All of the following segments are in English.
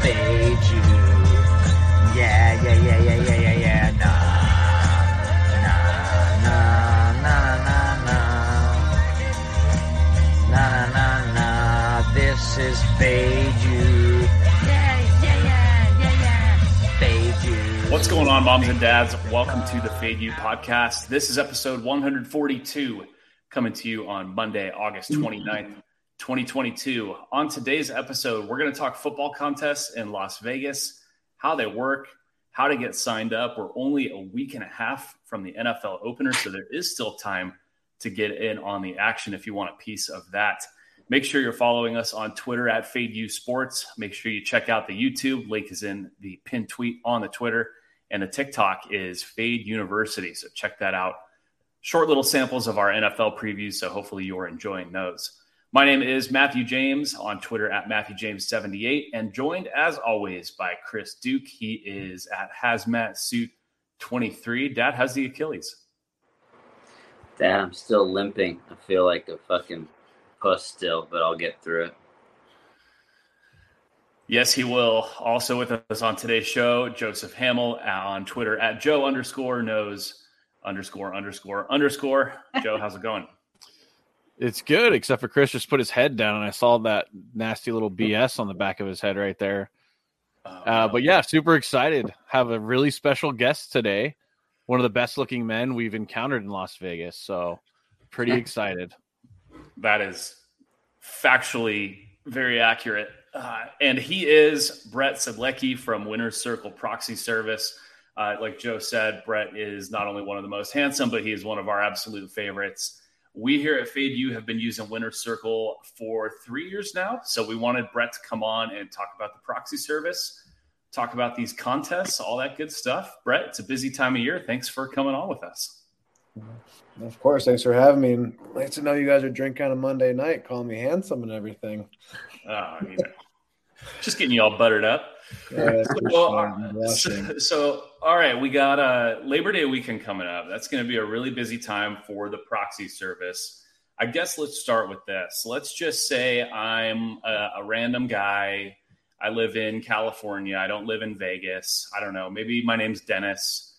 fade you. Yeah, yeah, yeah, yeah, yeah, yeah, yeah. Nah, nah, nah, nah, nah, nah, nah, nah, nah. This is fade you. Yeah, yeah, yeah, yeah. Fade you. What's going on, moms and dads? Welcome to the Fade You podcast. This is episode 142, coming to you on Monday, August 29th, 2022. On today's episode, we're going to talk football contests in Las Vegas, how they work, how to get signed up. We're only a week and a half from the NFL opener, so there is still time to get in on the action if you want a piece of that. Make sure you're following us on Twitter at Fade You Sports. Make sure you check out the YouTube. Link is in the pinned tweet on the Twitter. And the TikTok is Fade University. So check that out. Short little samples of our NFL previews. So hopefully you're enjoying those. My name is Matthew James on Twitter at Matthew James78 and joined as always by Chris Duke. He is at Hazmat Suit 23. Dad, how's the Achilles? Dad, I'm still limping. I feel like a fucking puss still, but I'll get through it. Yes, he will. Also with us on today's show, Joseph Hamill on Twitter at Joe underscore knows underscore underscore underscore. Joe, how's it going? It's good, except for Chris just put his head down, and I saw that nasty little BS on the back of his head right there. Uh, but yeah, super excited. Have a really special guest today. One of the best looking men we've encountered in Las Vegas. So pretty excited. That is factually very accurate. Uh, and he is Brett Sedlecki from Winner's Circle Proxy Service. Uh, like Joe said, Brett is not only one of the most handsome, but he is one of our absolute favorites. We here at Fade You have been using Winner's Circle for three years now. So we wanted Brett to come on and talk about the proxy service, talk about these contests, all that good stuff. Brett, it's a busy time of year. Thanks for coming on with us. Of course, thanks for having me. And nice to know you guys are drinking on a Monday night, calling me handsome and everything. Ah, you know, just getting you all buttered up. Yeah, uh, so, so, all right, we got uh, Labor Day weekend coming up. That's going to be a really busy time for the proxy service. I guess let's start with this. Let's just say I'm a, a random guy. I live in California. I don't live in Vegas. I don't know. Maybe my name's Dennis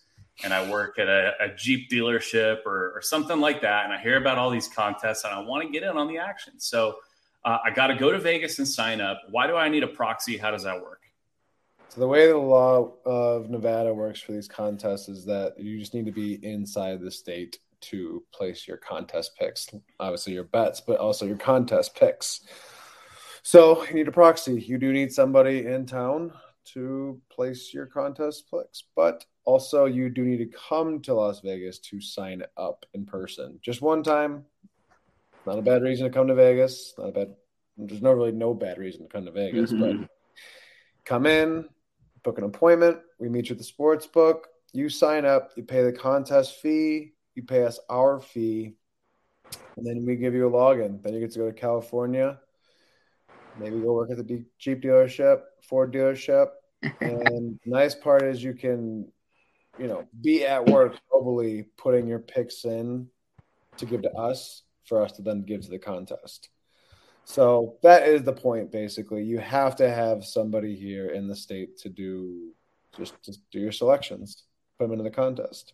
and I work at a, a Jeep dealership or, or something like that. And I hear about all these contests and I want to get in on the action. So uh, I got to go to Vegas and sign up. Why do I need a proxy? How does that work? So the way the law of Nevada works for these contests is that you just need to be inside the state to place your contest picks. Obviously your bets, but also your contest picks. So you need a proxy. You do need somebody in town to place your contest picks, but also you do need to come to Las Vegas to sign up in person. Just one time. Not a bad reason to come to Vegas. Not a bad. There's no really no bad reason to come to Vegas, Mhm. but come in, book an appointment. We meet you at the sports book. You sign up. You pay the contest fee. You pay us our fee, and then we give you a login. Then you get to go to California. Maybe go work at the Jeep dealership, Ford dealership. And the nice part is you can, you know, be at work globally, putting your picks in to give to us for us to then give to the contest. So that is the point, basically. You have to have somebody here in the state to do just do your selections, put them into the contest.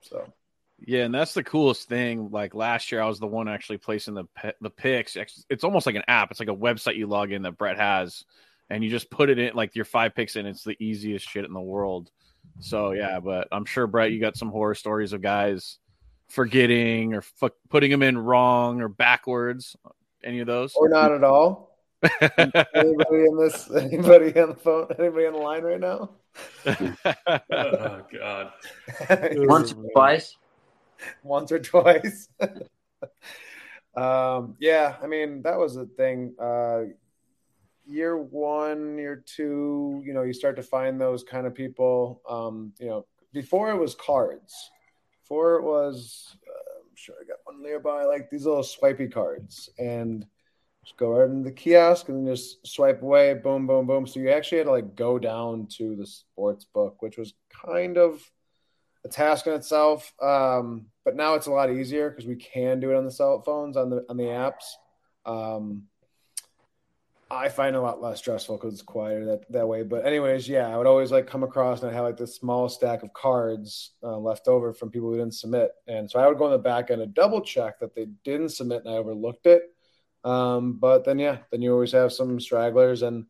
So Yeah, and that's the coolest thing. Like last year, I was the one actually placing the the picks. It's almost like an app. It's like a website you log in that Brett has, and you just put it in like your five picks in. It's the easiest shit in the world. So yeah, but I'm sure Brett, you got some horror stories of guys forgetting or fu- putting them in wrong or backwards. Any of those? or not at all. Anybody in this? Anybody on the phone? Anybody on the line right now? oh, God. Once or twice. once or twice. um, yeah, I mean that was the thing. Uh, year one, year two, you know, you start to find those kind of people. Um, you know, before it was cards. Before it was, I'm sure I got one nearby, like these little swipey cards, and just go right into the kiosk and then just swipe away, boom, boom, boom. So you actually had to like go down to the sports book, which was kind of a task in itself. Um, but now it's a lot easier because we can do it on the cell phones on the on the apps. Um, I find it a lot less stressful because it's quieter that, that way. But anyways, yeah, I would always like come across and I have like this small stack of cards uh, left over from people who didn't submit, and so I would go in the back end and double check that they didn't submit and I overlooked it. Um, but then yeah, then you always have some stragglers, and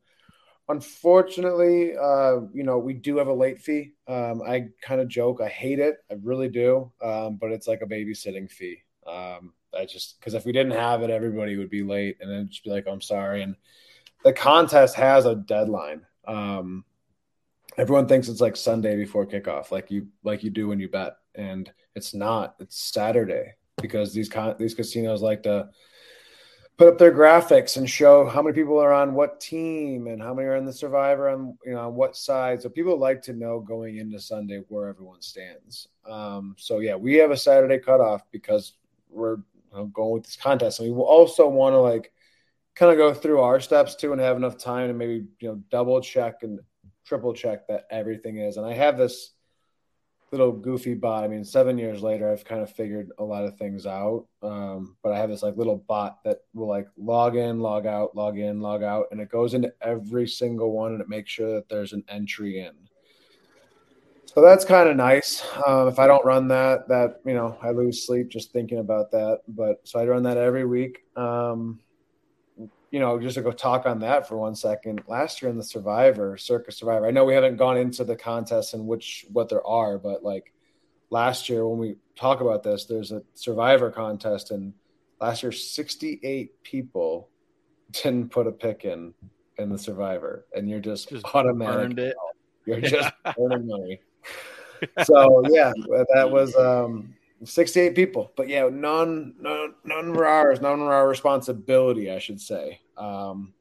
unfortunately, uh, you know, we do have a late fee. Um, I kind of joke, I hate it, I really do, um, but it's like a babysitting fee. Um, I just because if we didn't have it, everybody would be late, and then just be like, oh, "I'm sorry." And the contest has a deadline. Um, everyone thinks it's like Sunday before kickoff, like you like you do when you bet, and it's not. It's Saturday because these con- these casinos like to put up their graphics and show how many people are on what team and how many are in the survivor on you know on what side so people like to know going into sunday where everyone stands um, so yeah we have a saturday cutoff because we're you know, going with this contest and we also want to like kind of go through our steps too and have enough time to maybe you know double check and triple check that everything is and i have this little goofy bot. I mean, seven years later, I've kind of figured a lot of things out. Um, but I have this like little bot that will like log in, log out, log in, log out, and it goes into every single one and it makes sure that there's an entry in. So that's kind of nice. Um, if I don't run that, that you know, I lose sleep just thinking about that. But so I run that every week. Um, you know, just to go talk on that for one second. Last year in the Survivor, Circa Survivor, I know we haven't gone into the contests and which what there are, but like last year when we talk about this, there's a Survivor contest, and last year 68 people didn't put a pick in in the Survivor, and you're just, just automatic. It. You're just earning money. so yeah, that was um 68 people, but yeah, none, none, none were ours, none were our responsibility, I should say. Um,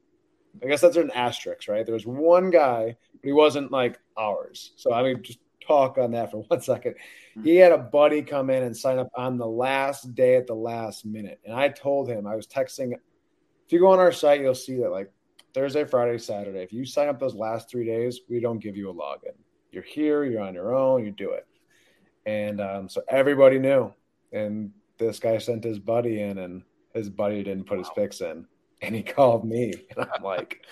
I guess that's an asterisk, right? There was one guy, but he wasn't like ours. So I mean, just talk on that for one second. Hmm. He had a buddy come in and sign up on the last day at the last minute, and I told him I was texting. If you go on our site, you'll see that like Thursday, Friday, Saturday. If you sign up those last three days, we don't give you a login. You're here, you're on your own, you do it. And um, so everybody knew. And this guy sent his buddy in, and his buddy didn't put his picks in. And he called me. And I'm like,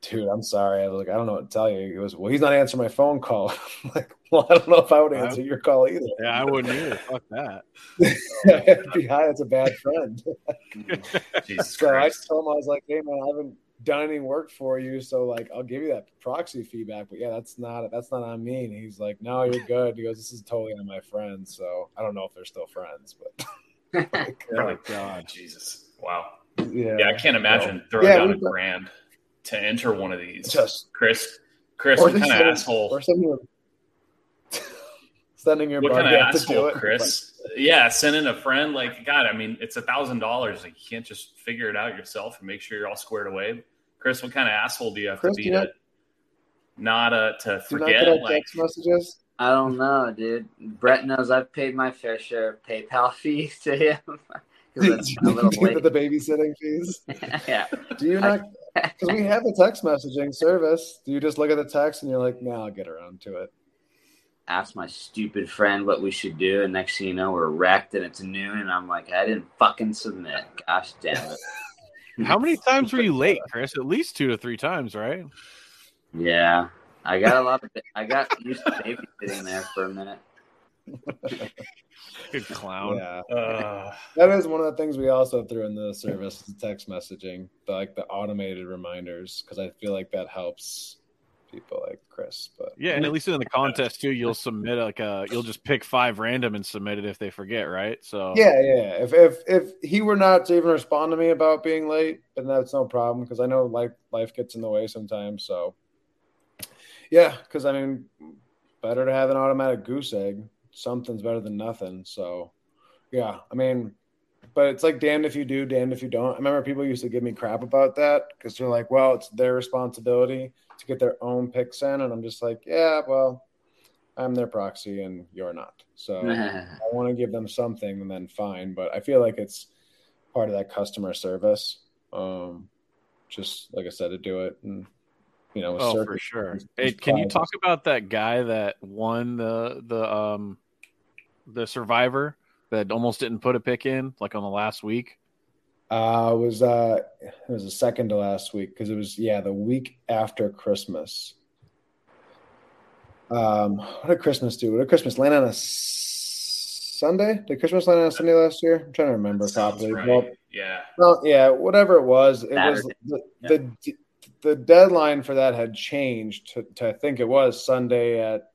dude, I'm sorry. I was like, I don't know what to tell you. He was, well, he's not answering my phone call. I'm like, well, I don't know if I would answer your call either. Yeah, I wouldn't either. Fuck that. FBI, that's a bad friend. So Christ. I told him, I was like, hey, man, I haven't done any work for you, so like I'll give you that proxy feedback. But yeah, that's not that's not on me. And he's like, no, you're good. He goes, this is totally on my friends. So I don't know if they're still friends, but like, uh, oh God, Jesus, wow. Yeah, yeah, I can't imagine throwing yeah, down a grand to enter one of these. Just Chris, Chris, what kind of asshole? Or sending your, sending your what kind of to do asshole, it. Chris? Yeah, sending a friend like God. I mean, it's a thousand dollars. Like you can't just figure it out yourself and make sure you're all squared away. Chris, what kind of asshole do you have Chris, to do be to not uh to Do you not forget? Like text messages? I don't know, dude. Brett knows I've paid my fair share of PayPal fees to him because that's a little the babysitting fees. yeah, Do you not? Because we have the text messaging service. Do you just look at the text and you're like, "Nah, I'll get around to it." Asked my stupid friend what we should do, and next thing you know, we're wrecked and it's noon, and I'm like, I didn't fucking submit. Gosh damn it. How many times were you late, Chris? At least two to three times, right? Yeah, I got a lot of. I got used to babysitting there for a minute. Good clown. Yeah, uh, that is one of the things we also threw in the service: the text messaging, the, like the automated reminders, because I feel like that helps people like Chris. But Yeah, and at least in the contest too, you'll submit like a you'll just pick five random and submit it if they forget, right? So Yeah, yeah. If if if he were not to even respond to me about being late, then that's no problem because I know life life gets in the way sometimes. So yeah, because I mean, better to have an automatic goose egg. Something's better than nothing. So yeah, I mean, but it's like damned if you do, damned if you don't. I remember people used to give me crap about that because they're like, well, it's their responsibility to get their own picks in, and I'm just like, yeah, well, I'm their proxy and you're not. So. I want to give them something, and then fine. But I feel like it's part of that customer service. Um, just like I said, to do it, and you know, Oh, for circus- sure. these Hey, can you talk about that guy that won the the um the survivor that almost didn't put a pick in like on the last week? Uh, it was uh, it was the second to last week because it was yeah the week after Christmas. Um, what did Christmas do? What did Christmas land on a Sunday? Did Christmas land on a Sunday last year? I'm trying to remember properly. Right. Well, yeah. well, yeah, whatever it was, it was Saturday. the, the the deadline for that had changed to, to I think it was Sunday at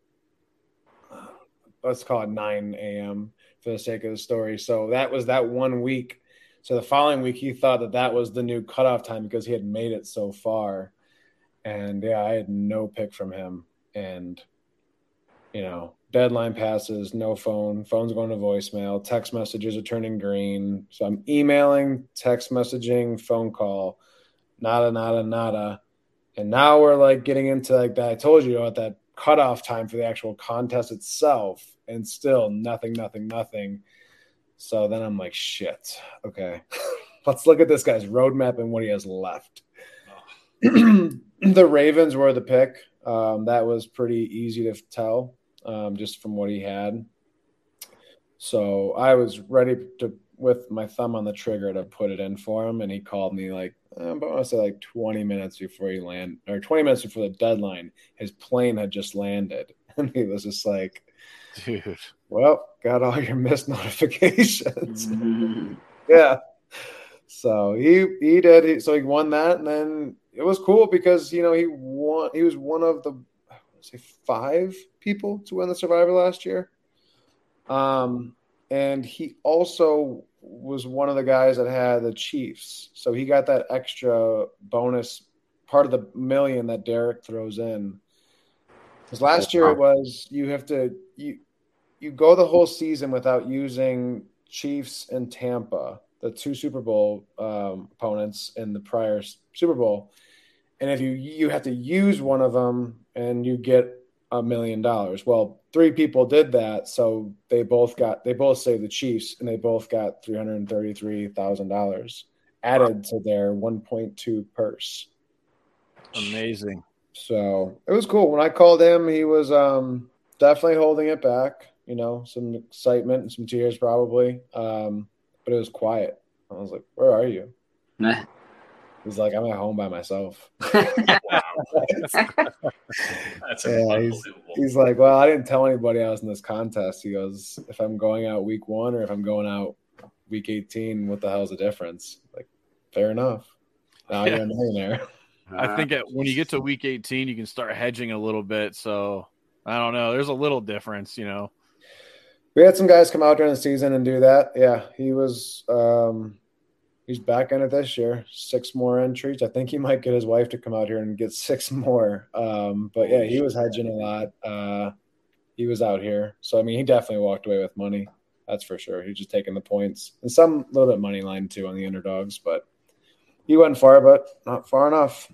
let's call it 9 a.m. for the sake of the story. So that was that one week. So the following week, he thought that that was the new cutoff time because he had made it so far. And yeah, I had no pick from him. And you know, deadline passes, no phone, phone's going to voicemail, text messages are turning green. So I'm emailing, text messaging, phone call, nada, nada, nada. And now we're like getting into like that. I told you about that cutoff time for the actual contest itself, and still nothing, nothing, nothing. So then I'm like, shit. Okay. Let's look at this guy's roadmap and what he has left. the Ravens were the pick. Um, that was pretty easy to tell um, just from what he had. So I was ready to, with my thumb on the trigger, to put it in for him, and he called me like uh, I want to say like 20 minutes before he land or 20 minutes before the deadline. His plane had just landed, and he was just like, Dude. "Well, got all your missed notifications." Mhm. yeah. So he he did. He, so he won that, and then it was cool because you know he won. He was one of the say five people to win the Survivor last year. Um, and he also was one of the guys that had the Chiefs, so he got that extra bonus part of the million that Derek throws in. Because last year it was you have to you you go the whole season without using Chiefs and Tampa, the two Super Bowl um, opponents in the prior Super Bowl, and if you you have to use one of them and you get a million dollars. Well, three people did that, so they both got they both saved the Chiefs, and they both got three hundred thirty three thousand dollars added to their one point two purse. Amazing. So it was cool. When I called him, he was um, definitely holding it back. You know, some excitement and some tears probably, um, but it was quiet. I was like, "Where are you?" Nah. He's like, "I'm at home by myself." That's Yeah, he's- He's like, "Well, I didn't tell anybody I was in this contest." He goes, "If I'm going out week one or if I'm going out week 18, what the hell's the difference?" Like, fair enough. Now Yeah. you're a millionaire. I think at, when you get to week 18, you can start hedging a little bit. So I don't know. There's a little difference, you know. We had some guys come out during the season and do that. Yeah, he was. Um, he's back in it this year. Six more entries. I think he might get his wife to come out here and get six more. Um, but yeah, he was hedging a lot. Uh, he was out here, so I mean, he definitely walked away with money. That's for sure. He's just taking the points and some little bit money line too on the underdogs, but he went far, but not far enough.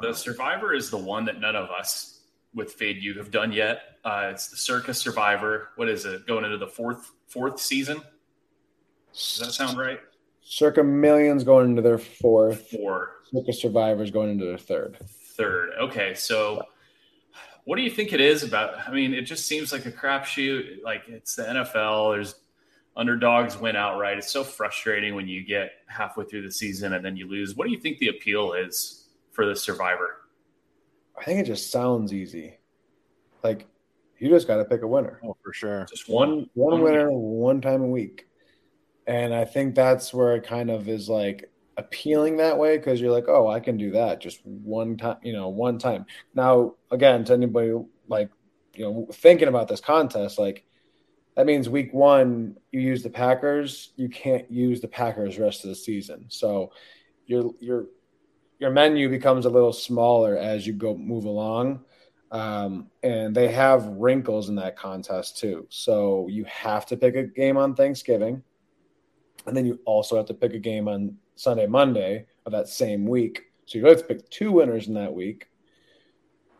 The Survivor is the one that none of us with Fade You have done yet. Uh, it's the Circa Survivor. What is it? Going into the fourth fourth season? Does that sound right? Circa millions going into their fourth. Four, Circa survivors going into their third. third. Okay, so what do you think it is about? I mean, it just seems like a crapshoot. Like it's the NFL. There's underdogs win outright. It's so frustrating when you get halfway through the season and then you lose. What do you think the appeal is for the Survivor? I think it just sounds easy. Like you just got to pick a winner. Oh, for sure. Just one, one one one winner one time a week and i think that's where it kind of is like appealing that way because you're like oh i can do that just one time you know one time. Now again to anybody like you know thinking about this contest like that means week one you use the packers you can't use the packers rest of the season. So your your your menu becomes a little smaller as you go move along. Um, and they have wrinkles in that contest too. So you have to pick a game on Thanksgiving, and then you also have to pick a game on Sunday, Monday of that same week. So you have to pick two winners in that week.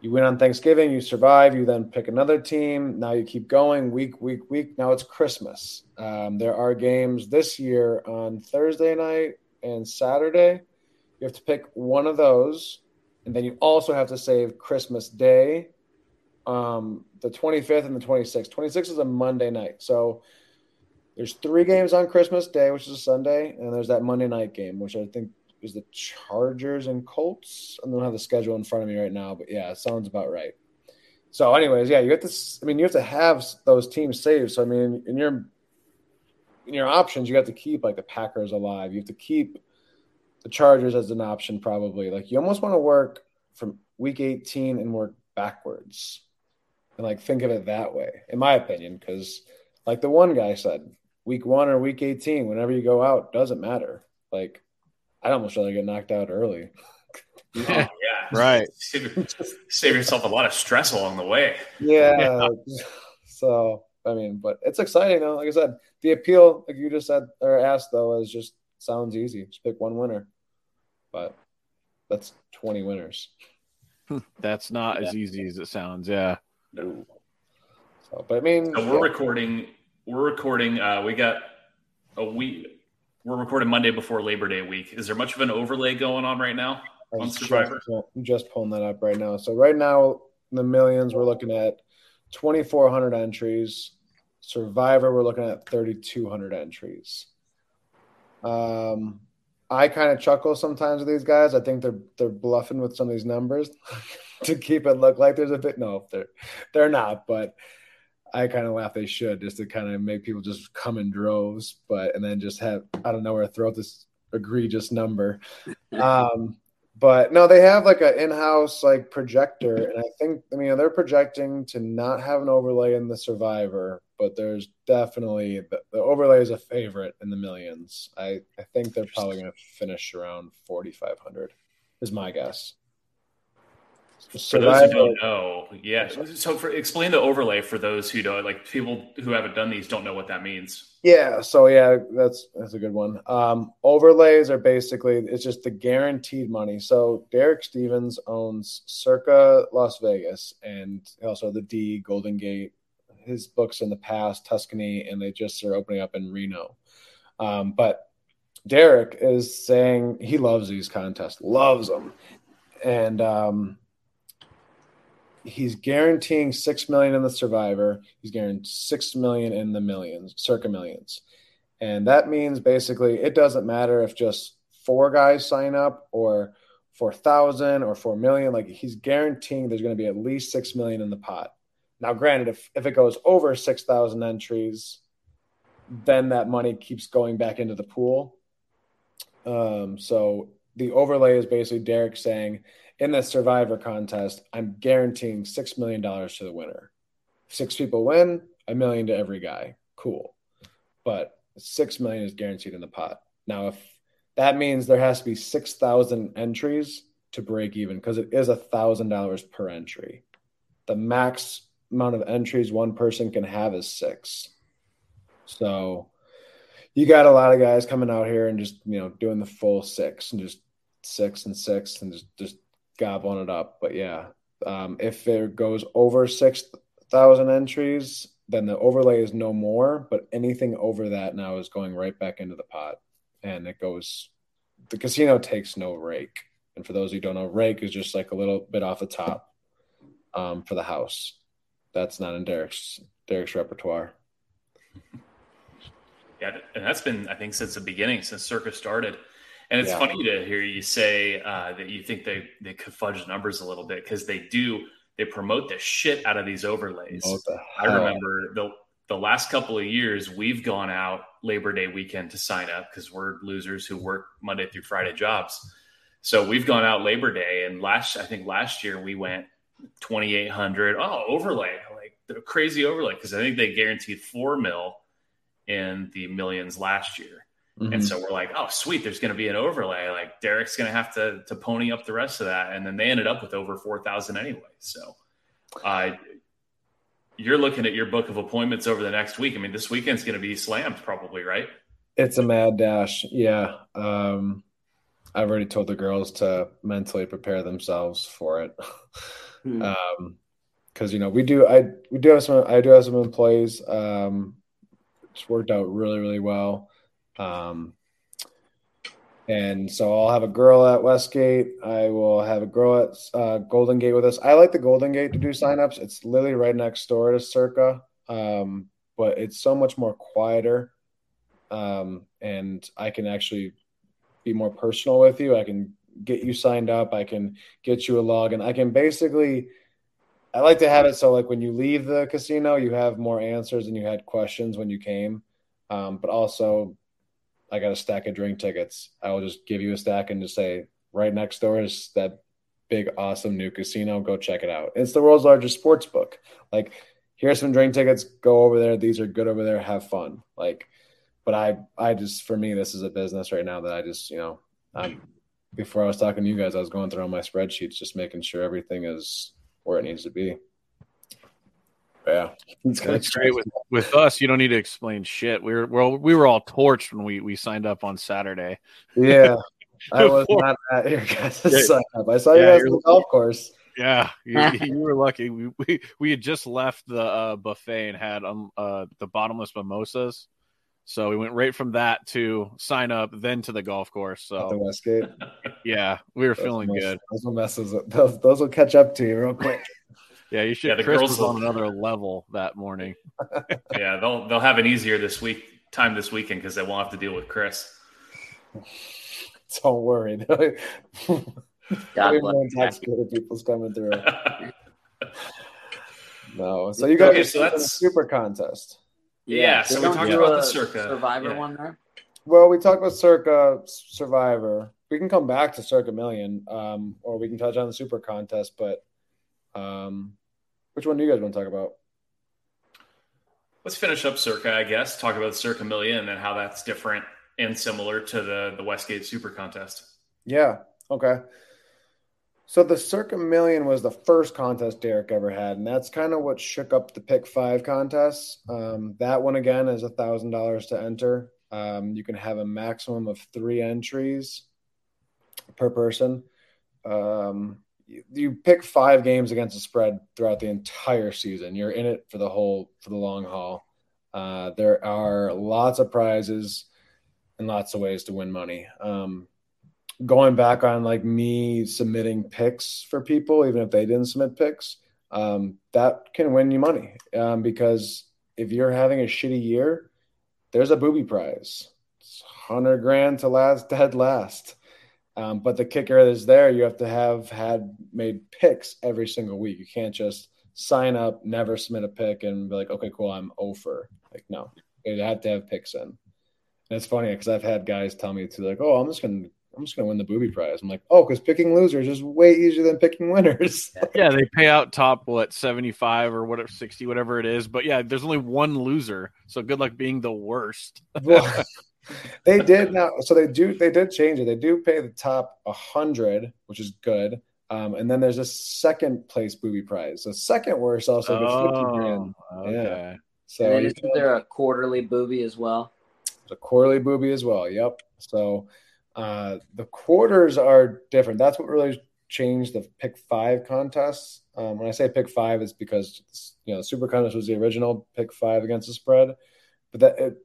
You win on Thanksgiving, you survive, you then pick another team. Now you keep going week, week, week. Now it's Christmas. Um, there are games this year on Thursday night and Saturday. You have to pick one of those and then you also have to save Christmas Day, um, the 25th and the 26th. 26th is a Monday night, so there's three games on Christmas Day, which is a Sunday, and there's that Monday night game, which I think is the Chargers and Colts. I don't have the schedule in front of me right now, but yeah, sounds about right. So, anyways, yeah, you have to. I mean, you have to have those teams saved. So, I mean, in your in your options, you have to keep like the Packers alive. You have to keep the Chargers as an option, probably. Like, you almost want to work from week 18 and work backwards, and like think of it that way, in my opinion. Because, like the one guy said, week one or week 18, whenever you go out, doesn't matter. Like, I'd almost rather get knocked out early. Oh, yeah, Right. Save, save yourself a lot of stress along the way. Yeah. So I mean, but it's exciting though. Like I said, the appeal, like you just said or asked though, is just sounds easy. Just pick one winner. But that's twenty winners. That's not as easy as it sounds. Yeah. No. So, but I mean, So we're recording. We're recording. Uh, we got a week. We're recording Monday before Labor Day week. Is there much of an overlay going on right now? On Survivor? Just, I'm just pulling that up right now. So right now, the millions, we're looking at 2,400 entries. Survivor, we're looking at 3,200 entries. Um, I kind of chuckle sometimes with these guys. I think they're they're bluffing with some of these numbers to keep it look like there's a bit. No, they're they're not, but I kind of laugh. They should just to kind of make people just come in droves, but and then just have out of nowhere throw out this egregious number. Um, but no, they have like an in-house like projector, and I think I mean they're projecting to not have an overlay in the Survivor, but there's definitely the, the overlay is a favorite in the millions. I I think they're probably going to finish around 4,500. Is my guess. For those who don't know, yeah. So for explain the overlay for those who don't like people who haven't done these don't know what that means. Yeah, so yeah, that's that's a good one. Um, overlays are basically it's just the guaranteed money. So Derek Stevens owns Circa Las Vegas and also the D Golden Gate. His books in the past, Tuscany, and they just are opening up in Reno. Um, but Derek is saying he loves these contests, loves them, and um, he's guaranteeing six million in the survivor. He's guaranteeing six million in the millions circa millions. And that means basically it doesn't matter if just four guys sign up or 4000 or 4 million. Like he's guaranteeing there's going to be at least 6 million in the pot. Now granted if, if it goes over 6000 entries then that money keeps going back into the pool. Um, so the overlay is basically derek saying in the survivor contest, I'm guaranteeing $6 million to the winner. Six people win, a million to every guy. Cool. But 6 million is guaranteed in the pot. Now, if that means there has to be 6,000 entries to break even because it is a $1,000 per entry. The max amount of entries one person can have is six. So you got a lot of guys coming out here and just, you know, doing the full six and just six and six and just, just gobbling it up. But yeah, um, if it goes over 6,000 entries, then the overlay is no more. But anything over that now is going right back into the pot. And it goes, the casino takes no rake. And for those who don't know, rake is just like a little bit off the top um, for the house. That's not in Derek's Derek's repertoire. Yeah, and that's been I think since the beginning, since Circa started. And it's Yeah. funny to hear you say uh, that you think they they could fudge numbers a little bit because they do. They promote the shit out of these overlays. The I remember the the last couple of years we've gone out Labor Day weekend to sign up because we're losers who work Monday through Friday jobs. So we've gone out Labor Day, and last I think last year we went twenty eight hundred. Oh, overlay like the crazy overlay because I think they guaranteed four mil in the millions last year. Mhm. And so we're like, oh, sweet, there's going to be an overlay. Like Derek's going to have to to pony up the rest of that, and then they ended up with over four thousand anyway. So, uh, you're looking at your book of appointments over the next week. I mean, this weekend's going to be slammed, probably, right? It's a mad dash. Yeah. Um, I've already told the girls to mentally prepare themselves for it. Hmm. um, cause you know, we do, I, we do have some, I do have some employees, um, it's worked out really, really well. Um, and so I'll have a girl at Westgate. I will have a girl at uh, Golden Gate with us. I like the Golden Gate to do signups. It's literally right next door to Circa, um, but it's so much more quieter. um, and I can actually be more personal with you. I can get you signed up. I can get you a login. I can basically. I like to have it so like when you leave the casino, you have more answers and you had questions when you came. Um, but also, I got a stack of drink tickets. I will just give you a stack and just say right next door is that big awesome new casino. Go check it out. It's the world's largest sports book. Like here's some drink tickets. Go over there. These are good over there. Have fun. Like but I I just for me this is a business right now that I just you know I'm before I was talking to you guys I was going through all my spreadsheets just making sure everything is where it needs to be. But yeah, it's That's great with with us. You don't need to explain shit. We were well, we were all torched when we we signed up on Saturday. Yeah, I was not at your guys' yeah. sign up. I saw you guys on the golf course. Yeah, you, you, were lucky. We, we we had just left the uh, buffet and had um uh the bottomless mimosas. So we went right from that to sign up, then to the golf course. So At the Westgate. Yeah, we were those feeling good. Those will messes. Those those will catch up to you real quick. Yeah, you should. Yeah, the Chris girls was on another level that morning. yeah, they'll they'll have an easier this week time this weekend because they won't have to deal with Chris. Don't worry. God intoxicated people's coming through. no, so you got okay, so that's super contest. Yeah, yeah so we talked about the Circa Survivor yeah. one there. Well, we talked about Circa Survivor. We can come back to Circa Million, um, or we can touch on the Super Contest. But um, which one do you guys want to talk about? Let's finish up Circa, I guess. Talk about Circa Million and how that's different and similar to the the Westgate Super Contest. Yeah. Okay. So the Circa Million was the first contest Derek ever had, and that's kind of what shook up the Pick Five contests. Um, that one again is a thousand dollars to enter. Um, you can have a maximum of three entries per person. Um, you, pick five games against the spread throughout the entire season. You're in it for the whole for the long haul. Uh, there are lots of prizes and lots of ways to win money. Um, going back on like me submitting picks for people, even if they didn't submit picks, um, that can win you money. Um, because if you're having a shitty year, there's a booby prize. It's hundred grand to last dead last. Um, but the kicker is there. You have to have had made picks every single week. You can't just sign up, never submit a pick, and be like, okay, cool, I'm over. Like, no, you have to have picks in. And it's funny because I've had guys tell me to like, oh, I'm just gonna I'm just going to win the booby prize. I'm like, oh, because picking losers is way easier than picking winners. yeah, they pay out top what 75 or whatever 60, whatever it is. But yeah, there's only one loser, so good luck being the worst. well, they did now, so they do they did change it. They do pay the top 100, which is good. Um, and then there's a second place booby prize. So second worst also gets oh, 50 grand. Okay. Yeah. So and isn't there a quarterly booby as well? There's a quarterly booby as well. Yep. So uh, the quarters are different. That's what really changed the pick five contests. Um, when I say pick five, it's because you know Super Contest was the original pick five against the spread, but that it,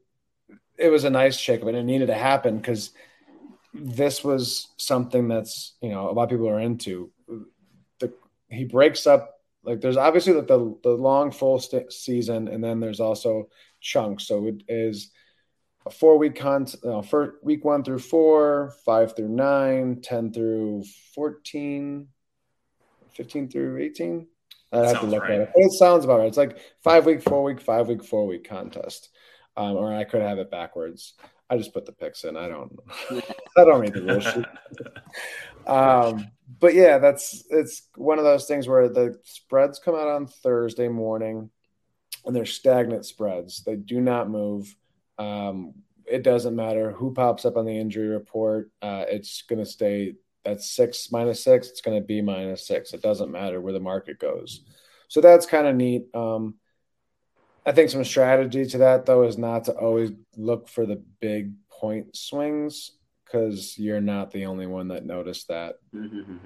it was a nice shake and it needed to happen because this was something that's you know a lot of people are into. The he breaks up like there's obviously the the, the long full st- season and then there's also chunks. So it is a four week con uh, for week one through four, five through nine, 10 through 14, 15 through 18. I have to look right. at it. It sounds about right. It's like five week, four week, five week, four week contest. Um, or I could have it backwards. I just put the picks in. I don't I don't read the rules. um, but yeah, that's it's one of those things where the spreads come out on Thursday morning and they're stagnant spreads. They do not move. Um, it doesn't matter who pops up on the injury report. Uh, it's going to stay at six minus six. It's going to be minus six. It doesn't matter where the market goes. So that's kind of neat. Um, I think some strategy to that though is not to always look for the big point swings because you're not the only one that noticed that. Mm-hmm.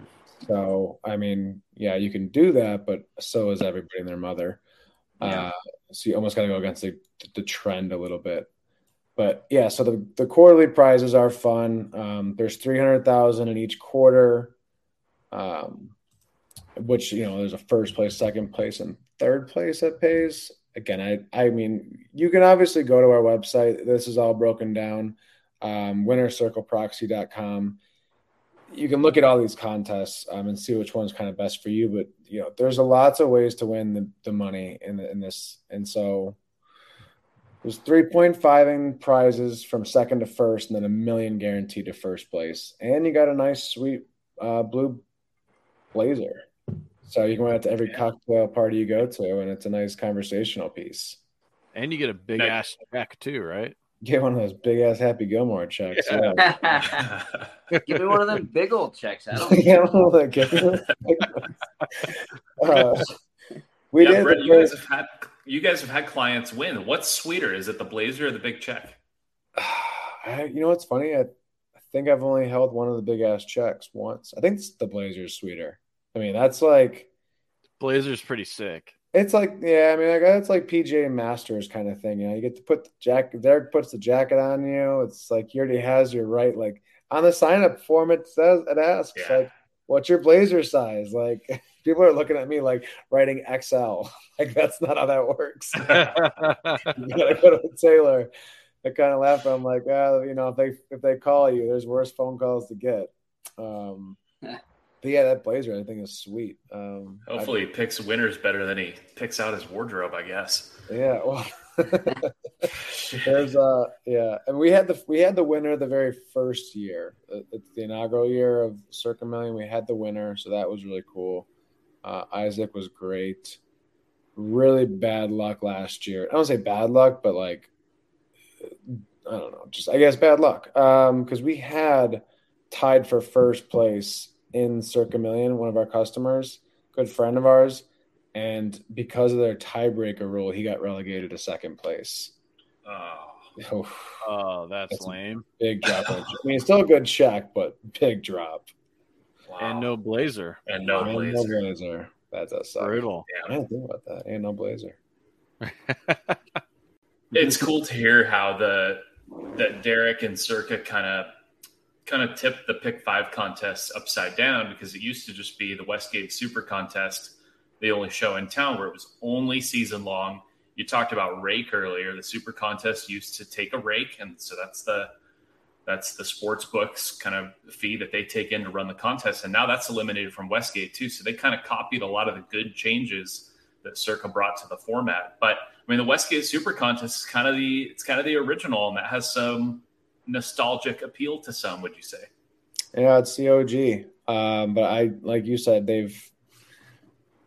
So I mean, yeah, you can do that, but so is everybody and their mother. Yeah. Uh, so you almost got to go against the, the trend a little bit but yeah, so the, the quarterly prizes are fun. Um, there's 300,000 in each quarter, um, which, you know, there's a first place, second place, and third place that pays. Again, I I mean, you can obviously go to our website. This is all broken down. Um, winnercircleproxy.com. You can look at all these contests um, and see which one's kind of best for you. But you know, there's a lots of ways to win the, the money in the, in this, and so there's 3.5 in prizes from second to first, and then a million guaranteed to first place. And you got a nice, sweet uh, blue blazer. So you can wear it to every Yeah. cocktail party you go to, and it's a nice conversational piece. And you get a big Nice. ass check too, right? Get one of those big ass Happy Gilmore checks. Yeah. Yeah. Give me one of them big old checks. I don't Yeah, well, like, get one. Uh, we yeah, did. Brett, you guys have had you guys have had clients win. What's sweeter? Is it the blazer or the big check? I, you know what's funny? I, I think I've only held one of the big ass checks once. I think it's the Blazers sweeter. I mean, that's like Blazer's pretty sick. it's like yeah. I mean, I guess it's like PJ Masters kind of thing. You know, you get to put the jacket. Derek puts the jacket on you. It's like he already has your right. Like on the sign up form, it says it asks Yeah. like, "What's your Blazer size?" Like people are looking at me like writing XL. Like that's not how that works. you gotta go to a tailor. I kind of laugh. I'm like, well, you know, if they if they call you, there's worse phone calls to get. Um, but yeah, that blazer I think is sweet. Um, I- Hopefully, he picks winners better than he picks out his wardrobe. I guess. yeah. Well, there's uh yeah, and we had the we had the winner the very first year. It's the inaugural year of Circa Million. We had the winner, so that was really cool. Uh, Isaac was great. Really bad luck last year. I don't say bad luck, but like I don't know, just I guess bad luck. Um, because we had tied for first place in Circa Million, one of our customers, good friend of ours, and because of their tiebreaker rule, he got relegated to second place. Oh, Oh, oh, that's That's- lame. big drop. I mean, still a good check, but big drop. wow. And no Blazer. and no And blazer. no blazer. That does suck. Brutal. I didn't think about that. Ain't no blazer. it's cool to hear how the that Derek and Circa kind of kind of tipped the pick five contest upside down because it used to just be the Westgate Super Contest, the only show in town where it was only season long. You talked about rake earlier. The Super Contest used to take a rake, and so that's the that's the sports books kind of fee that they take in to run the contest, and now that's eliminated from Westgate too. So they kind of copied a lot of the good changes that Circa brought to the format, but I mean, the Westgate Super Contest is kind of the it's kind of the original, and that has some nostalgic appeal to some. Would you say? Yeah, it's COG. Um, but I, like you said, they've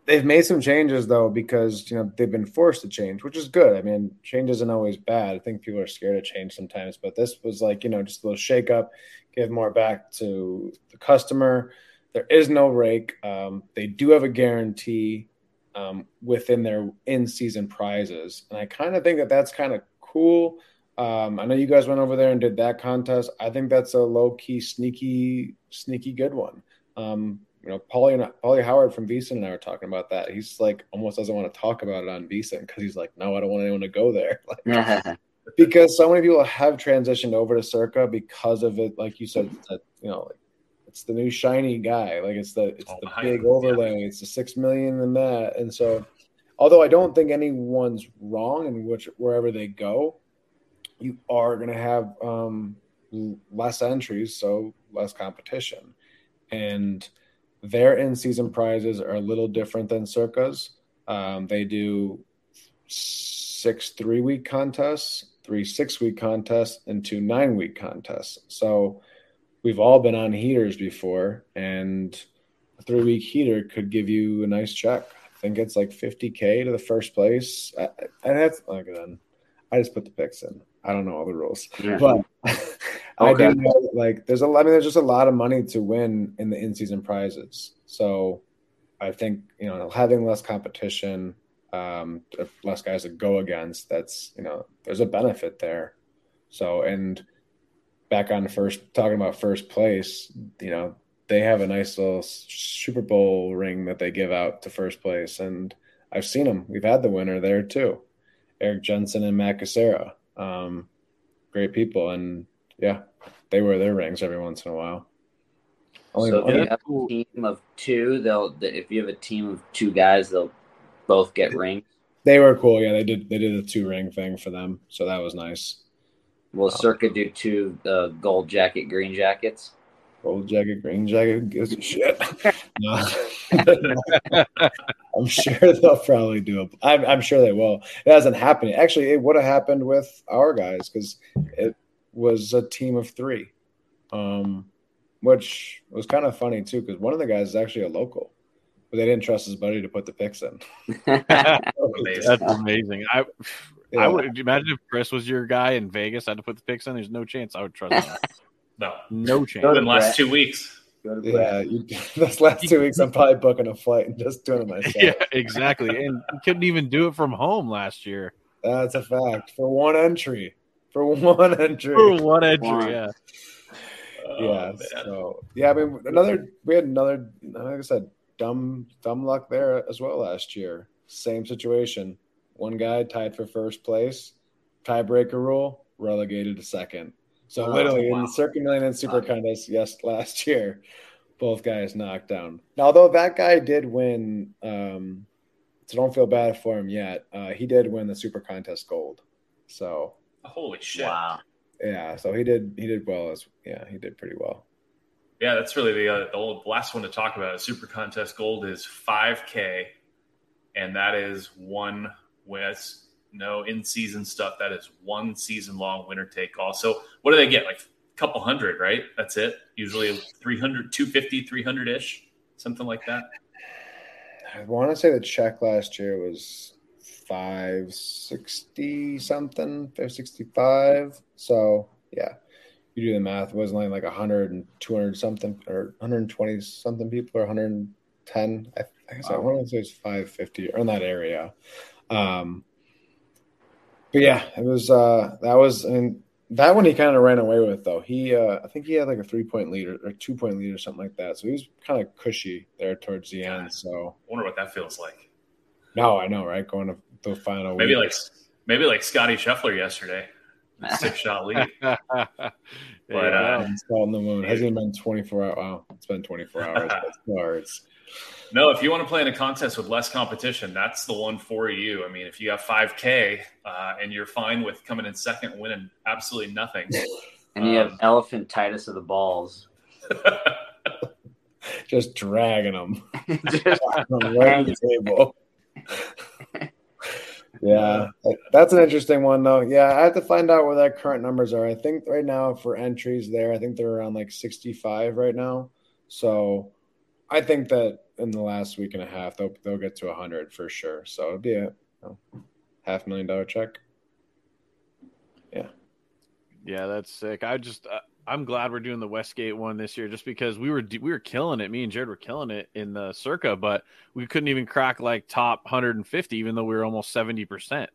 they've made some changes though because you know they've been forced to change, which is good. I mean, change isn't always bad. I think people are scared of change sometimes, but this was like you know just a little shake up, give more back to the customer. There is no rake. Um, they do have a guarantee um, within their in-season prizes, and I kind of think that that's kind of cool. Um, I know you guys went over there and did that contest. I think that's a low key, sneaky, sneaky good one. Um, you know, Paulie and Paulie Howard from VSiN and I were talking about that. He's like almost doesn't want to talk about it on VSiN because he's like, no, I don't want anyone to go there. Like, because so many people have transitioned over to Circa because of it. Like you said, that you know, like, it's the new shiny guy. Like it's the it's All the the hype, big overlay. It's the six million and that. And so, although I don't think anyone's wrong in which wherever they go, you are going to have um, less entries, so less competition, and their in-season prizes are a little different than Circa's. Um, they do six three-week contests, three six-week contests, and two nine-week contests. So we've all been on heaters before, and a three-week heater could give you a nice check. I think it's like 50k to the first place. I, and that's like then I just put the picks in. I don't know all the rules, Yeah. but I do know like there's a. I mean, there's just a lot of money to win in the in-season prizes. So I think you know having less competition, um, less guys to go against. That's you know there's a benefit there. So and back on first talking about first place, you know they have a nice little Super Bowl ring that they give out to first place, and I've seen them. We've had the winner there too, Eric Jensen and Matt Casera. Um, great people, and yeah, they wear their rings every once in a while. Only, so if you have a team of two, they'll if you have a team of two guys, they'll both get rings. They were cool. Yeah, they did. They did a two ring thing for them, so that was nice. Will Circa do two uh, gold jacket, green jackets? Gold jacket, green jacket, gives a shit. No. I'm sure they'll probably do it. I'm, I'm sure they will. It hasn't happened. Actually, it would have happened with our guys because it was a team of three, um, which was kind of funny too. Because one of the guys is actually a local, but they didn't trust his buddy to put the picks in. That's amazing. I Yeah. I would imagine if Chris was your guy in Vegas, had to put the picks in. There's no chance I would trust him. No. No chance. to In the last two weeks. Go to Yeah, Brett. you, those last two weeks, I'm probably booking a flight and just doing it myself. Yeah, exactly. And couldn't even do it from home last year That's a fact for one entry. For one entry. for one entry. One. Yeah. Oh, yeah. man. So yeah, I mean another we had another like I said, dumb dumb luck there as well last year. Same situation. One guy tied for first place, tiebreaker rule, relegated to second. So Oh, literally in wow. the Circa Million and Super Wow. Contest, yes, last year, both guys knocked down. Now, although that guy did win, um, so don't feel bad for him yet. Uh, he did win the Super Contest gold. So Holy shit. Wow. yeah, so he did he did well as yeah he did pretty well. Yeah, that's really the, uh, the old, last one to talk about. Super Contest Gold is 5K, and that is one with no in season stuff. That is one season long winner take all. So, what do they get? Like a couple hundred, right? That's it. Usually 300, 250, 300 ish, something like that. I want to say the check last year was 560 something, 565. So, yeah, you do the math. It wasn't like 100 and 200 something or 120 something people or 110. I, I guess I Wow. want to say it's 550 or in that area. Um, but yeah, it was, uh, that was, I mean, that one he kind of ran away with though. He, uh, I think he had like a three point lead or, or two point lead or something like that. So he was kind of cushy there towards the end. So, I wonder what that feels like. no, I know, right? Going to the final. Maybe week. like maybe like Scotty Scheffler yesterday, six shot lead. But, you uh, go. It's all in the moon. It hasn't been 24 hours. Wow, it's been 24 hours. but still hurts. No, if you want to play in a contest with less competition, that's the one for you. I mean, if you have 5K uh, and you're fine with coming in second, winning absolutely nothing, And you have elephantiasis of the balls. Just dragging them Just- on the table. Yeah, that's an interesting one though. Yeah, I have to find out where that current numbers are. I think right now for entries there, I think they're around like 65 right now. So I think that in the last week and a half, they'll they'll get to 100 for sure. So it'd be a you know, half million dollar check. Yeah, yeah, that's sick. I just uh, I'm glad we're doing the Westgate one this year, just because we were we were killing it. Me and Jared were killing it in the Circa, but we couldn't even crack like top 150, even though we were almost 70 percent.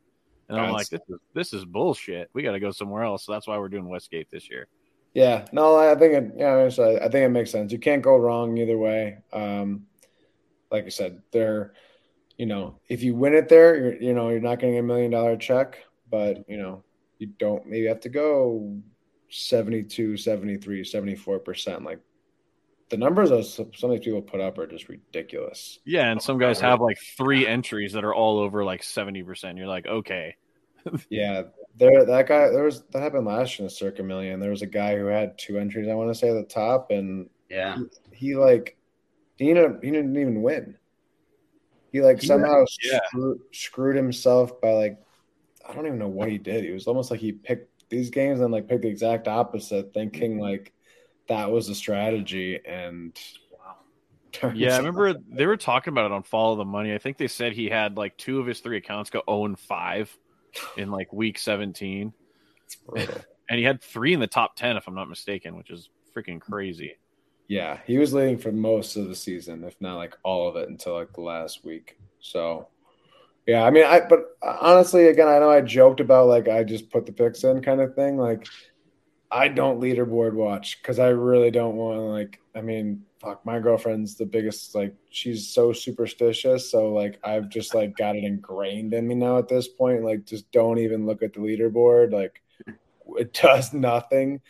And I'm like, this is this is bullshit. We got to go somewhere else. So that's why we're doing Westgate this year. Yeah, no, I think it. Yeah, I I think it makes sense. You can't go wrong either way. Um, like I said, there, you know, if you win it there, you're, you know, you're not getting a million dollar check, but you know, you don't maybe have to go 72, 73, 74 percent. Like the numbers that some of these people put up are just ridiculous. Yeah, and some guys have like three entries that are all over like 70 percent. You're like, okay, Yeah, there that guy there was that happened last year in the Circa Million. There was a guy who had two entries, I want to say, at the top, and yeah. he like he didn't he didn't even win. He like Yeah, somehow yeah. screw, screwed himself by like I don't even know what he did. It was almost like he picked these games and like picked the exact opposite, thinking Mm-hmm. like that was the strategy. And wow. turns Yeah, I out- remember they were talking about it on Follow the Money. I think they said he had like two of his three accounts go 0 and 5 in like week 17. And he had three in the top 10, if I'm not mistaken, which is freaking crazy. Yeah, he was leading for most of the season, if not like all of it until like the last week. So, yeah, I mean, I but uh, honestly, again, I know I joked about like I just put the picks in kind of thing. Like, I don't leaderboard watch because I really don't want like. I mean, fuck, my girlfriend's the biggest. Like, she's so superstitious. So like, I've just like got it ingrained in me now at this point. Like, just don't even look at the leaderboard. Like, it does nothing.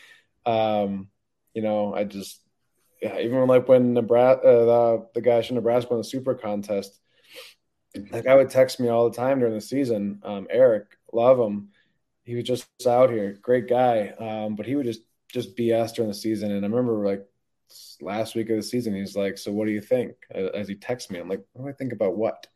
Um, you know, I just yeah, even like when Nebraska, uh, the, the guys from Nebraska won the super contest, Like I would text me all the time during the season. Um, Eric, love him. He was just out here, great guy. Um, but he would just just BS during the season. And I remember like last week of the season, he's like, "So what do you think?" As he texts me, I'm like, "What do I think about what?"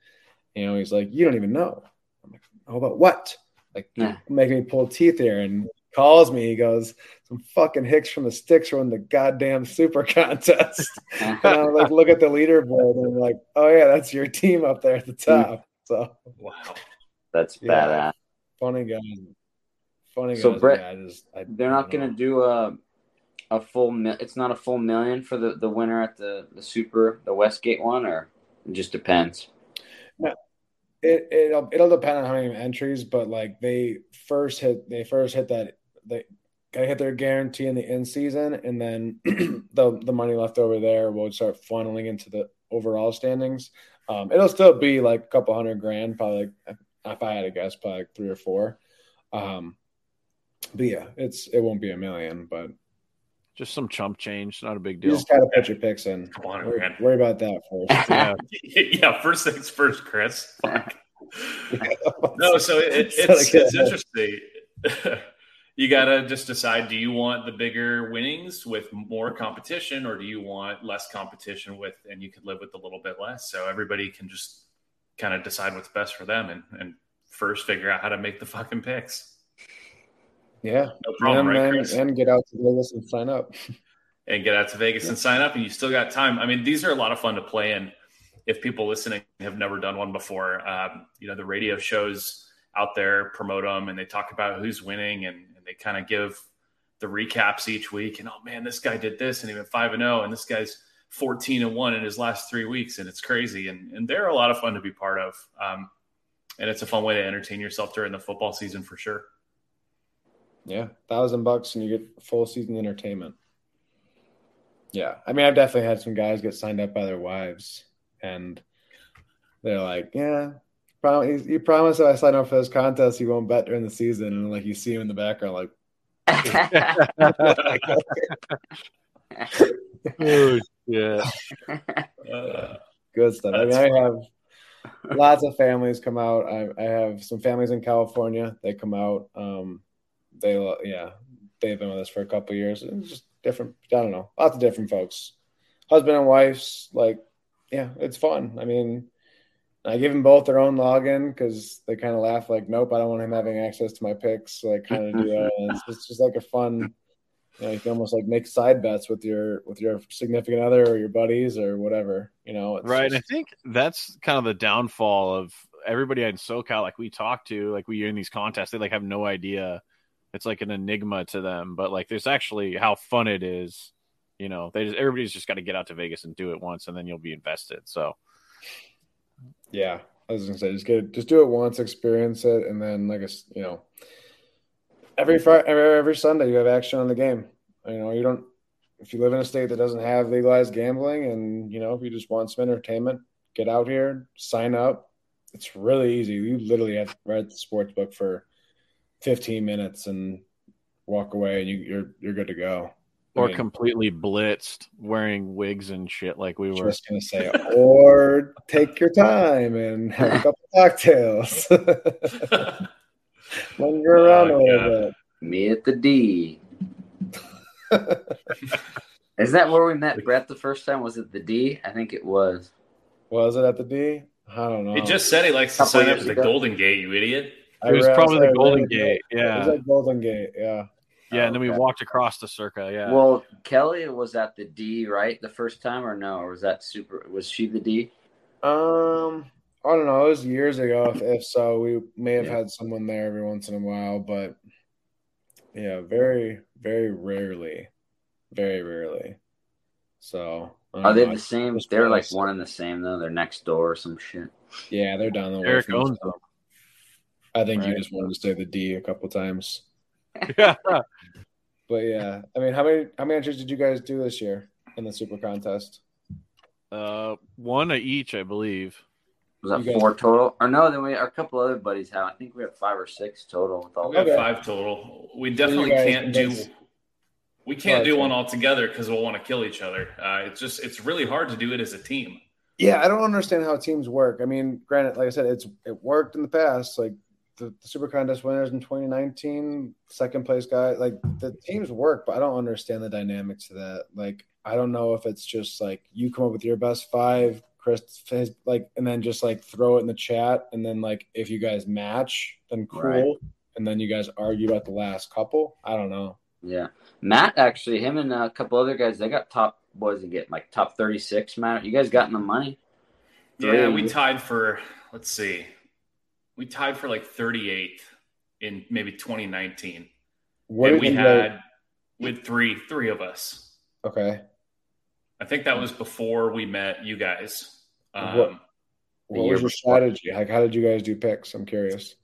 You know, he's like, "You don't even know." I'm like, "How about what?" Like Yeah. making me pull teeth here, and calls me. He goes, "Some fucking hicks from the sticks won the goddamn super contest." and I'm like look at the leaderboard, and I'm like, "Oh yeah, that's your team up there at the mm. top." So Wow. That's Yeah. badass. funny guys, funny guy. So. Brett, I just, I, They're not going to do a a full. It's not a full million for the the winner at the the Super the Westgate one, or it just depends. It it'll it'll depend on how many entries, but like they first hit they first hit that they gotta hit their guarantee in the end season, and then the the money left over there will start funneling into the overall standings. Um, it'll still be like a couple hundred grand, probably like if I had to guess, probably like three or four. Um, but yeah, it's it won't be a million, but Just some chump change, not a big you deal. just gotta put your picks in. Come on, Worry, man. worry about that first. Yeah. yeah, first things first, Chris. Fuck. no, so it, it, So, it's, like, it's interesting. you got to just decide do you want the bigger winnings with more competition or do you want less competition with and you could live with a little bit less so everybody can just kind of decide what's best for them and, and first figure out how to make the fucking picks Yeah, no problem and, right Chris? and get out to Vegas and sign up. and get out to Vegas and sign up, and you still got time. I mean, these are a lot of fun to play in. If people listening have never done one before, um, you know, the radio shows out there promote them and they talk about who's winning and, and they kind of give the recaps each week. And oh man, this guy did this and he went five and zero, and this guy's fourteen and one in his last three weeks, and it's crazy. And and they're a lot of fun to be part of. Um, and it's a fun way to entertain yourself during the football season for sure. Yeah, thousand bucks and you get full season entertainment. Yeah, I mean, I've definitely had some guys get signed up by their wives, and they're like, "Yeah, prom- you you promise if I sign up for this contest, you won't bet during the season." And like, you see him in the background, like, Oh, yeah. Uh, good stuff. I mean, That's I have lots of families come out. I, I have some families in California. They come out. Um, they, lo- yeah, they've been with us for a couple of years. It's mm-hmm. just different. I don't know. Lots of different folks, husband and wives. Like, yeah, it's fun. I mean, I give them both their own login because they kind of laugh like, nope, I don't want him having access to my picks. So I kind of do that. It's, it's just like a fun. You know, you can almost like make side bets with your with your significant other or your buddies or whatever. You know, it's right. And I think that's kind of the downfall of everybody in SoCal, like we talk to, like we are in these contests, they like have no idea. It's like an enigma to them, but like there's actually how fun it is. You know, they just, everybody's just got to get out to Vegas and do it once, and then you'll be invested. So Yeah, I was gonna say just get it, just do it once, experience it, and then like a you know, every Friday, every, every Sunday you have action on the game. You know, you don't if you live in a state that doesn't have legalized gambling, and you know if you just want some entertainment, get out here, sign up. It's really easy. You literally have to read the sports book for fifteen minutes and walk away, and you, you're you're good to go. I or mean, completely blitzed, wearing wigs and shit, like we were. just gonna say, or take your time and have a couple cocktails. Linger oh, around Oh, a little bit. Me at the D. Is that where we met Brett the first time? Was it the D? I think it was. Was it at the D? I don't know. He just said he likes to sign up years at the. Golden Gate, you idiot. I It was probably the Golden read- Gate. It was Yeah, at Golden Gate. Yeah. yeah, and then we Okay. walked across the circa. Yeah, Well, Kelly was at the D, right? The first time, or no? Or was that super? Was she the D? Um, I don't know. It was years ago. If, if so, we may have Yeah. had someone there every once in a while, but yeah, very, very rarely, very rarely. So Are they know. the same? They're like one and the same though. They're next door or some shit. Yeah, they're down the way. Eric owns other. I think you just wanted to say the D a couple times. yeah. But yeah, I mean, how many how many entries did you guys do this year in the super contest? Uh, one of each, I believe. Was that guys- four total? Or no? Then we a couple other buddies have. I think we have five or six total with all. We have five total. We definitely guys can't do. convince- We can't Oh, do one all together because we'll want to kill each other. Uh, it's just it's really hard to do it as a team. Yeah, I don't understand how teams work. I mean, granted, like I said, it's it worked in the past. Like the, the Super Contest winners in 2019, second place guy, like the teams work, but I don't understand the dynamics of that. Like, I don't know if it's just like you come up with your best five, Chris, his, like, and then just like throw it in the chat, and then like if you guys match, then cool, Right. and then you guys argue about the last couple. I don't know. Yeah, Matt actually, him and a couple other guys, they got top. What does he get? Like top thirty six. Matt, you guys got in the money. Yeah, we tied for let's see, we tied for like 38th in maybe 2019, What and we you guys- had with three three of us. okay. I think that was before we met you guys. Um, What- What was your before. strategy? Like, how did you guys do picks? I'm curious.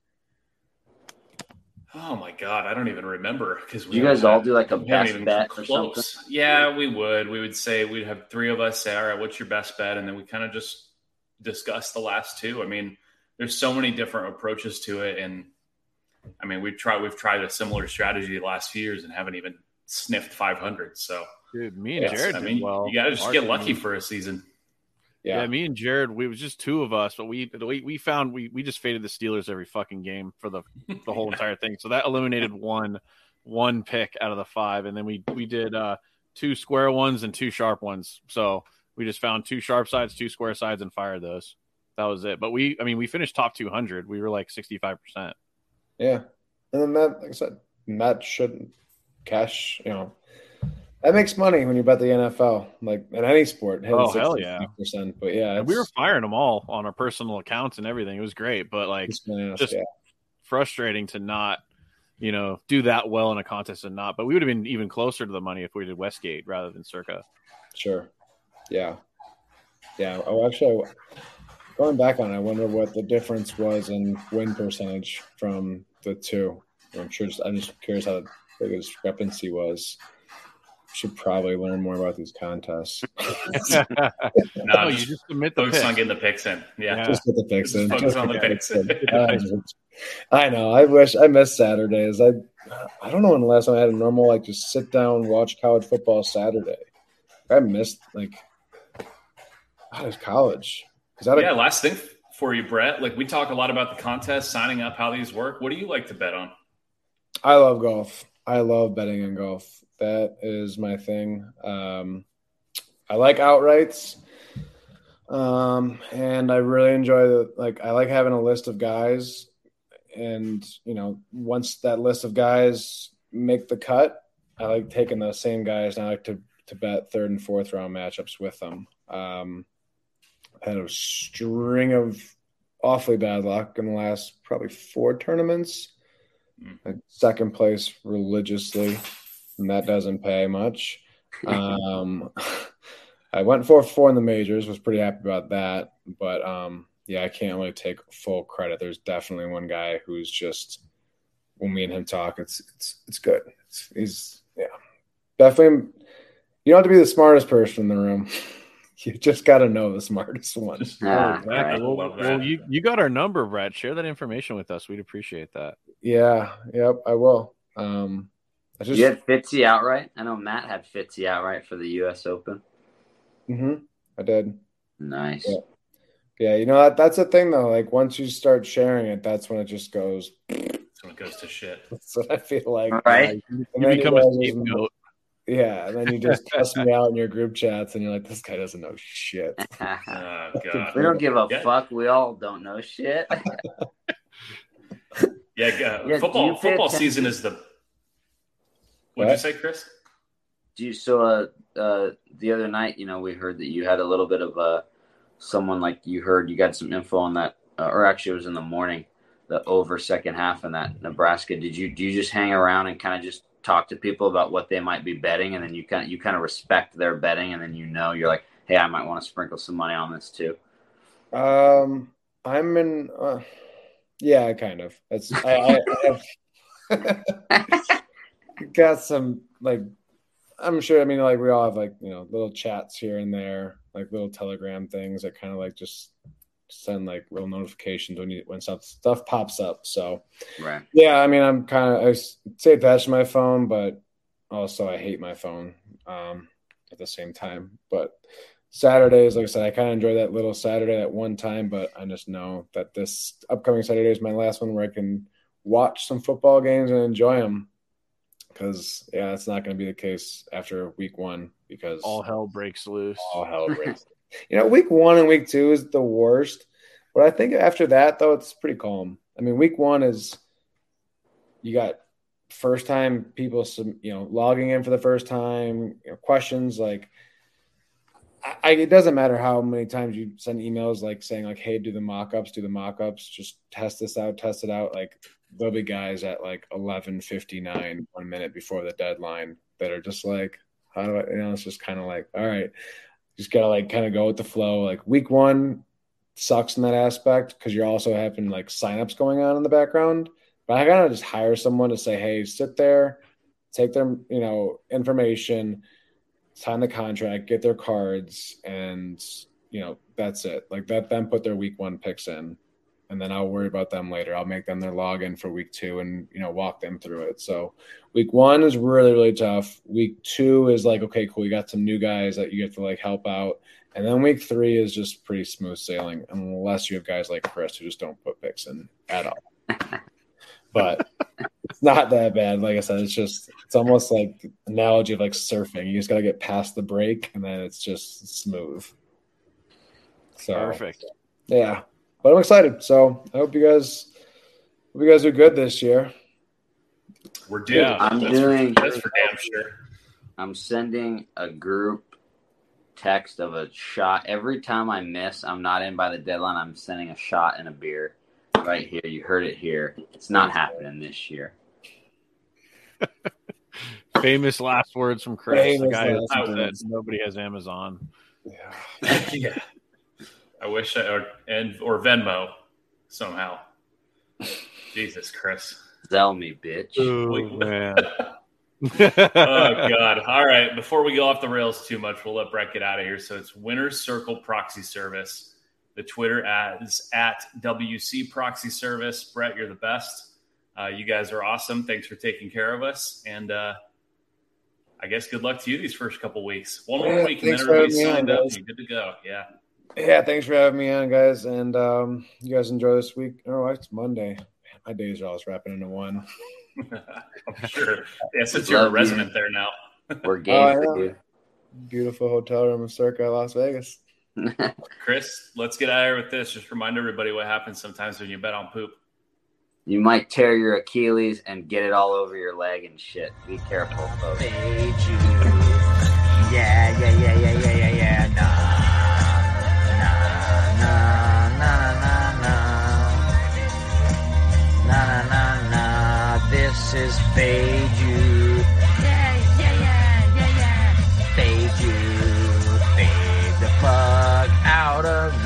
Oh my god, I don't even remember because Did you guys all do like a we haven't best even bet come or something? Yeah, we would. We would say we'd have three of us say, "All right, what's your best bet?" And then we kind of just discuss the last two. I mean, there's so many different approaches to it, and I mean, we've tried we've tried a similar strategy the last few years and haven't even sniffed 500. So, Dude, me and Yes, Jared I did mean, well. you got to just Our get team- lucky for a season. Yeah. Yeah. me and Jared, we was just two of us, but we we, we found we, we just faded the Steelers every fucking game for the the whole entire thing. So that eliminated one one pick out of the five, and then we we did uh two square ones and two sharp ones. So we just found two sharp sides, two square sides, and fired those. That was it. But we, I mean, we finished top two hundred. We were like sixty five percent. Yeah. And then that, like I said, that shouldn't cash, you know, that makes money when you bet the NFL, like in any sport. Oh, hell yeah. 65%. But yeah, we were firing them all on our personal accounts and everything. It was great, but like just- yeah. frustrating to not, you know, do that well in a contest and not. But we would have been even closer to the money if we did Westgate rather than Circa. Sure. Yeah. Yeah. Oh, actually, going back on, it, I wonder what the difference was in win percentage from the two. I'm sure. I'm just curious how big the discrepancy was. Should probably learn more about these contests. No, no, you just just submit the focus picks. on getting the picks in. Yeah. Yeah. Just get the picks Just in. focus Just on the picks in. I know. I wish I miss Saturdays. I I don't know when the last time I had a normal like just sit down watch college football Saturday. I missed like how does college? Is that a yeah, last thing for you, Brett. Like we talk a lot about the contest, signing up, how these work. What do you like to bet on? I love golf. I love betting in golf. That is my thing. Um, I like outrights, um, and I really enjoy the like. I like having a list of guys, and you know, once that list of guys make the cut, I like taking those same guys. And I like to to bet third and fourth round matchups with them. Um, had a string of awfully bad luck in the last probably four tournaments like second place religiously, and that doesn't pay much. Um, I went four for four in the majors, was pretty happy about that, but um, yeah, I can't really take full credit. There's definitely one guy who's just when me and him talk, it's it's it's good. It's, he's yeah, definitely. You don't have to be the smartest person in the room. You just got to know the smartest one. Just- Ah, Exactly. right. Well, Love well, you you got our number, Brett. Share that information with us. We'd appreciate that. Yeah, yep, I will. Um, I just you had Fitzy outright. I know Matt had Fitzy outright for the U.S. Open. Mhm, I did. Nice. Yeah. Yeah, you know that that's the thing though. Like once you start sharing it, that's when it just goes. That's when it goes to shit. That's what I feel like. Right. And You become a guys- scapegoat. Yeah, and then you just cuss me out in your group chats, and you're like, "This guy doesn't know shit." Oh god. we don't give a Yeah. fuck. We all don't know shit. Yeah, uh, Yeah, football football attention- season is the. What'd you say, Chris? Do you so uh, uh the other night, you know, we heard that you had a little bit of uh someone like you heard you got some info on that uh, or actually it was in the morning, the over second half in that Nebraska. Did you do you just hang around and kind of just talk to people about what they might be betting and then you kind of you kind of respect their betting and then you know you're like, "Hey, I might want to sprinkle some money on this too." Um, I'm in. Uh, yeah, kind of. It's I, I, I got some like. I'm sure. I mean, like we all have like you know little chats here and there, like little Telegram things that kind of like just send like little notifications when you when stuff stuff pops up. So Right. yeah, I mean, I'm kind of I say attached to my phone, but also I hate my phone um, at the same time. But Saturdays, like I said, I kind of enjoy that little Saturday at one time, but I just know that this upcoming Saturday is my last one where I can watch some football games and enjoy them. Because yeah, it's not going to be the case after week one because All hell breaks loose. all hell breaks. you know, week one and week two is the worst, but I think after that though, it's pretty calm. I mean, week one is you got first time people, you know, logging in for the first time, you know, questions like. I, it doesn't matter how many times you send emails like saying like, "Hey, do the mock-ups, do the mock-ups, just test this out, test it out." Like there'll be guys at like eleven fifty nine, one minute before the deadline, that are just like, "How do I?" You know, it's just kind of like, "All right, just gotta like kind of go with the flow." Like week one sucks in that aspect because you're also having like signups going on in the background. But I gotta just hire someone to say, "Hey, sit there, take their you know information." sign the contract, get their cards, and you know that's it. Like that, then put their week one picks in, and then I'll worry about them later. I'll make them their login for week two, and you know walk them through it. So week one is really really tough. Week two is like okay, cool. You got some new guys that you get to like help out, and then week three is just pretty smooth sailing, unless you have guys like Chris who just don't put picks in at all. but it's not that bad. Like I said, it's just it's almost like analogy of like surfing. You just got to get past the break, and then it's just smooth. So Perfect. yeah, but I'm excited. So I hope you guys, hope you guys are good this year. We're due. Yeah, I'm that's doing- For, that's for damn sure. I'm sending a group text of a shot every time I miss. I'm not in by the deadline. I'm sending a shot and a beer right here. You heard it here. It's not happening this year. Famous last words from Chris. the guy who said nobody has Amazon. Yeah. yeah. I wish I or and or Venmo somehow. Jesus, Chris. Sell me, bitch. Wait, man. oh God! All right. Before we go off the rails too much, we'll let Brett get out of here. So it's Winner's Circle Proxy Service. The Twitter ad is at WC Proxy Service. Brett, you're the best. Uh, you guys are awesome. Thanks for taking care of us. And uh, I guess good luck to you these first couple weeks. One more Yeah, week, and thanks then for everybody's on, signed up. guys. You're good to go. Yeah. Yeah, thanks for having me on, guys. And um, you guys enjoy this week. Oh, it's Monday. My days are always wrapping into one. I'm sure. Yeah, since you're a Love you. resident there now. We're game Oh, yeah. you. Beautiful hotel room in Circa, Las Vegas. Chris, let's get out of here with this. Just remind everybody what happens sometimes when you bet on poop. you might tear your Achilles and get it all over your leg and shit. Be careful, folks. Fade. Yeah, yeah, yeah, yeah, yeah, yeah, yeah. fade you Yeah, yeah, yeah, yeah, yeah. Bayou, babe the fuck out of